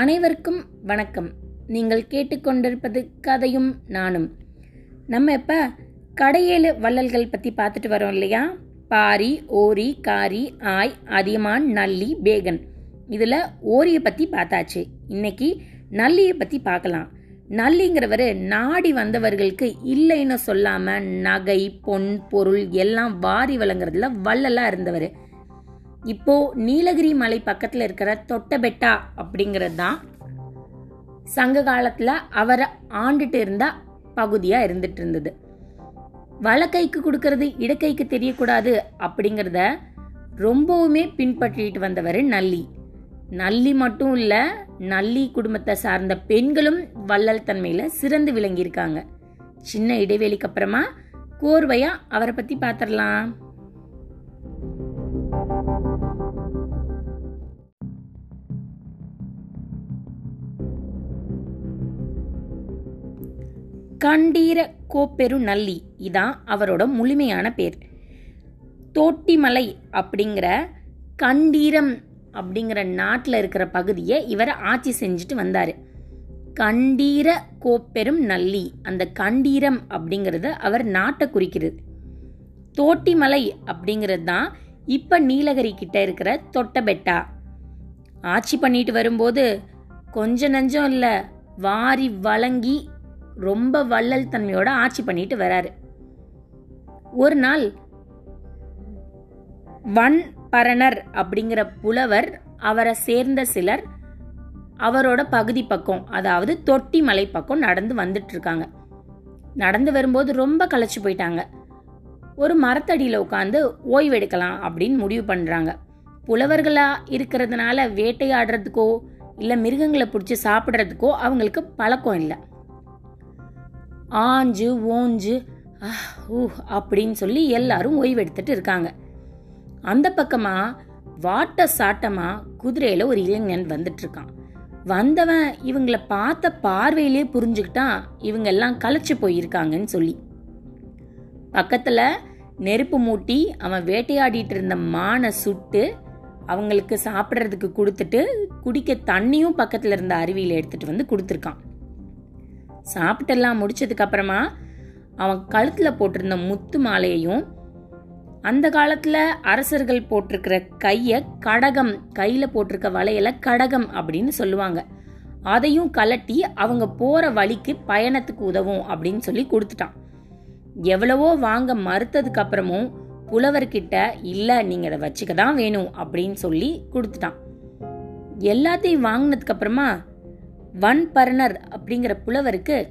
அனைவருக்கும் வணக்கம். நீங்கள் கேட்டுக்கொண்டிருப்பது கதையும் நானும். நம்ம இப்போ கடையேழு வள்ளல்கள் பற்றி பார்த்துட்டு வரோம் இல்லையா? பாரி ஓரி காரி ஆய் அதியமான் நல்லி பேகன். இதில் ஓரியை பற்றி பார்த்தாச்சு. இன்னைக்கு நல்லியை பற்றி பார்க்கலாம். நல்லிங்கிறவர் நாடி வந்தவர்களுக்கு இல்லைன்னு சொல்லாமல் நகை பொன் பொருள் எல்லாம் வாரி வழங்குறதுல வள்ளலாக இருந்தவர். இப்போ நீலகிரி மலை பக்கத்தில் இருக்கிற தொட்டபெட்டா அப்படிங்கிறது தான் சங்க காலத்தில் அவரை ஆண்டுட்டு இருந்த பகுதியாக இருந்துட்டு இருந்தது. வலக்கைக்கு கொடுக்கறது இடக்கைக்கு தெரியக்கூடாது அப்படிங்கிறத ரொம்பவுமே பின்பற்றிட்டு வந்தவர் நல்லி. நல்லி மட்டும் இல்லை நல்லி குடும்பத்தை சார்ந்த பெண்களும் வள்ளல் தன்மையில் சிறந்து விளங்கியிருக்காங்க. சின்ன இடைவெளிக்கு அப்புறமா கோர்வையா அவரை பற்றி பார்த்துடலாம் கண்டீர கோப்பெரு நல்லி இதான் அவரோட முழுமையான பேர். தோட்டிமலை அப்படிங்கிற கண்டீரம் அப்படிங்கிற நாட்டில் இருக்கிற பகுதியை இவர் ஆட்சி செஞ்சுட்டு வந்தார். கண்டீர கோப்பெரும் நல்லி அந்த கண்டீரம் அப்படிங்கிறது அவர் நாட்டை குறிக்கிறது தோட்டிமலை அப்படிங்கிறது தான் இப்போ நீலகிரி கிட்ட இருக்கிற தொட்டபெட்டா. ஆட்சி பண்ணிட்டு வரும்போது கொஞ்ச நஞ்சம் இல்லை வாரி வழங்கி ரொம்ப வள்ளல் தன்மையோட ஆட்சி பண்ணிட்டு வராரு. ஒரு நாள் வன் பரணர் அப்படிங்கிற புலவர் அவரை சேர்ந்த சிலர் அவரோட பகுதி பக்கம் அதாவது தொட்டி மலை பக்கம் நடந்து வந்துட்டு இருக்காங்க நடந்து வரும்போது ரொம்ப களைச்சு போயிட்டாங்க. ஒரு மரத்தடியில் உட்காந்து ஓய்வெடுக்கலாம் அப்படின்னு முடிவு பண்ணுறாங்க புலவர்களாக இருக்கிறதுனால வேட்டையாடுறதுக்கோ இல்லை மிருகங்களை பிடிச்சி சாப்பிட்றதுக்கோ அவங்களுக்கு பழக்கம் இல்லை. ஆஞ்சு ஓஞ்சு ஊ அப்படின்னு சொல்லி எல்லாரும் ஓய்வெடுத்துட்டு இருக்காங்க. அந்த பக்கமா வாட்ட சாட்டமா குதிரையில ஒரு இளைஞன் வந்துட்டு இருக்கான் வந்தவன் இவங்கள பார்த்த பார்வையிலே புரிஞ்சுக்கிட்டான் இவங்க எல்லாம் களைச்சு போயிருக்காங்கன்னு சொல்லி. பக்கத்துல நெருப்பு மூட்டி அவன் வேட்டையாடிட்டு இருந்த மானை சுட்டு அவங்களுக்கு சாப்பிட்றதுக்கு கொடுத்துட்டு குடிக்க தண்ணியும் பக்கத்துல இருந்த அருவியில் எடுத்துட்டு வந்து கொடுத்துருக்கான். சாப்பிட்டெல்லாம் முடிச்சதுக்கு அப்புறமா அவன் கழுத்துல போட்டிருந்த முத்து மாலையையும் அந்த காலத்துல அரசர்கள் போட்டிருக்கிற கைய கடகம் கையில போட்டிருக்க வளையல கடகம் அப்படின்னு சொல்லுவாங்க. அதையும் கலட்டி அவங்க போற வழிக்கு பயணத்துக்கு உதவும் அப்படின்னு சொல்லி கொடுத்துட்டான். எவ்வளவோ வாங்க மறுத்ததுக்கு அப்புறமும் புலவர்கிட்ட இல்ல நீங்க அதை வச்சுக்க தான் வேணும் அப்படின்னு சொல்லி கொடுத்துட்டான். எல்லாத்தையும் வாங்கினதுக்கு அப்புறமா வன்பர்ணர் அப்படிங்கிற புலவருக்கு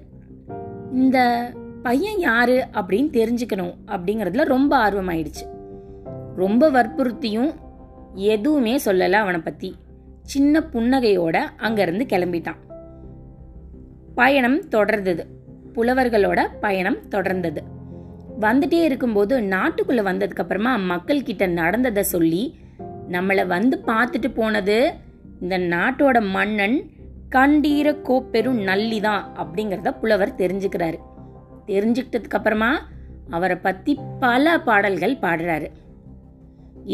இந்த பையன் யாரு அப்படின்னு தெரிஞ்சுக்கணும் அப்படிங்கிறதுல ரொம்ப ஆர்வம் ஆயிடுச்சு ரொம்ப வற்புறுத்தியும் எதுவுமே சொல்லலை அவனை பத்தி. சின்ன புன்னகையோட அங்கிருந்து கிளம்பிட்டான். பயணம் தொடர்ந்தது. புலவர்களோட பயணம் தொடர்ந்தது. வந்துட்டே இருக்கும்போது நாட்டுக்குள்ள வந்ததுக்கு அப்புறமா மக்கள் கிட்ட நடந்ததை சொல்லி நம்மளை வந்து பார்த்துட்டு போனது இந்த நாட்டோட மன்னன் கண்டீர கோப்பெரும் நல்லி தான் அப்படிங்கிறத புலவர் தெரிஞ்சுக்கிறாரு. தெரிஞ்சுக்கிட்டதுக்கு அப்புறமா அவரை பத்தி பல பாடல்கள் பாடுறாரு.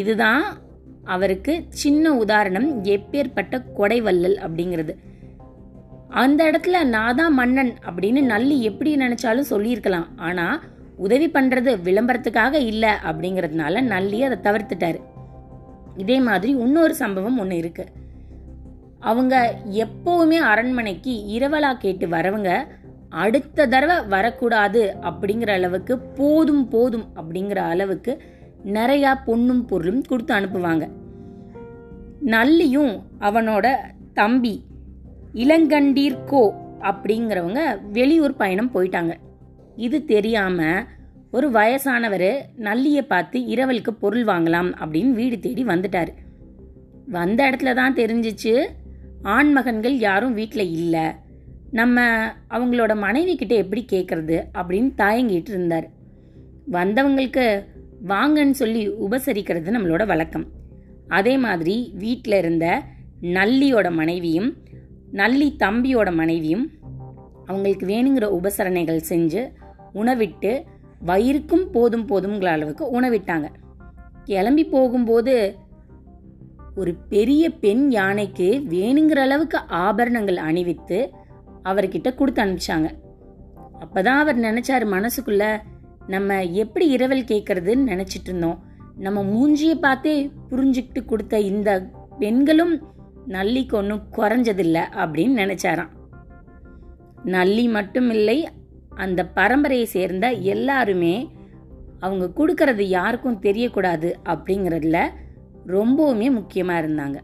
இதுதான் அவருக்கு சின்ன உதாரணம் எப்பேற்பட்ட கொடைவல்லல் அப்படிங்கிறது. அந்த இடத்துல நான் தான் மன்னன் அப்படின்னு நல்லி எப்படி நினைச்சாலும் சொல்லியிருக்கலாம். ஆனா உதவி பண்றது விளம்பரத்துக்காக இல்லை அப்படிங்கிறதுனால நல்லி அதை தவிர்த்துட்டாரு. இதே மாதிரி இன்னொரு சம்பவம் ஒன்று இருக்குது அவங்க எப்பவுமே அரண்மனைக்கு இரவலா கேட்டு வரவங்க அடுத்த தடவை வரக்கூடாது அப்படிங்கிற அளவுக்கு போதும் போதும் அப்படிங்கிற அளவுக்கு நிறையா பொண்ணும் பொருளும் கொடுத்து அனுப்புவாங்க. நல்லியும் அவனோட தம்பி இளங்கண்டீர்கோ அப்படிங்கிறவங்க வெளியூர் பயணம் போயிட்டாங்க. இது தெரியாம ஒரு வயசானவர் நல்லியை பார்த்து இரவலுக்கு பொருள் வாங்கலாம் அப்படின்னு வீடு தேடி வந்துட்டார். வந்த இடத்துல தான் தெரிஞ்சிச்சு. ஆண்மகன்கள் யாரும் வீட்டில் இல்லை. நம்ம அவங்களோட மனைவி கிட்ட எப்படி கேட்குறது அப்படின்னு தயங்கிட்டு இருந்தார். வந்தவங்களுக்கு வாங்கன்னு சொல்லி உபசரிக்கிறது நம்மளோட வழக்கம். அதே மாதிரி வீட்டில் இருந்த நல்லியோட மனைவியும் நல்லி தம்பியோட மனைவியும் அவங்களுக்கு வேணுங்கிற உபசரணைகள் செஞ்சு உணவிட்டு வயிறுக்கும் போதும் போதுங்கிற அளவுக்கு உணவிட்டாங்க. கிளம்பி போகும்போது ஒரு பெரிய பெண் யானைக்கு வேணுங்கிற அளவுக்கு ஆபரணங்கள் அணிவித்து அவர்கிட்ட கொடுத்து அனுப்பிச்சாங்க. அப்பதான் அவர் நினைச்சாரு மனசுக்குள்ள நம்ம எப்படி இரவல் கேட்கறதுன்னு நினைச்சிட்டு இருந்தோம். நம்ம மூஞ்சியை பார்த்தே புரிஞ்சுக்கிட்டு கொடுத்த இந்த பெண்களும் நல்லிக்கு ஒன்றும் குறைஞ்சதில்லை அப்படின்னு நினைச்சாராம். நல்லி மட்டும் இல்லை அந்த பரம்பரையை சேர்ந்த எல்லாருமே அவங்க கொடுக்கறது யாருக்கும் தெரியக்கூடாது அப்படிங்கிறதுல ரொம்பவுமே முக்கியமாக இருந்தாங்க.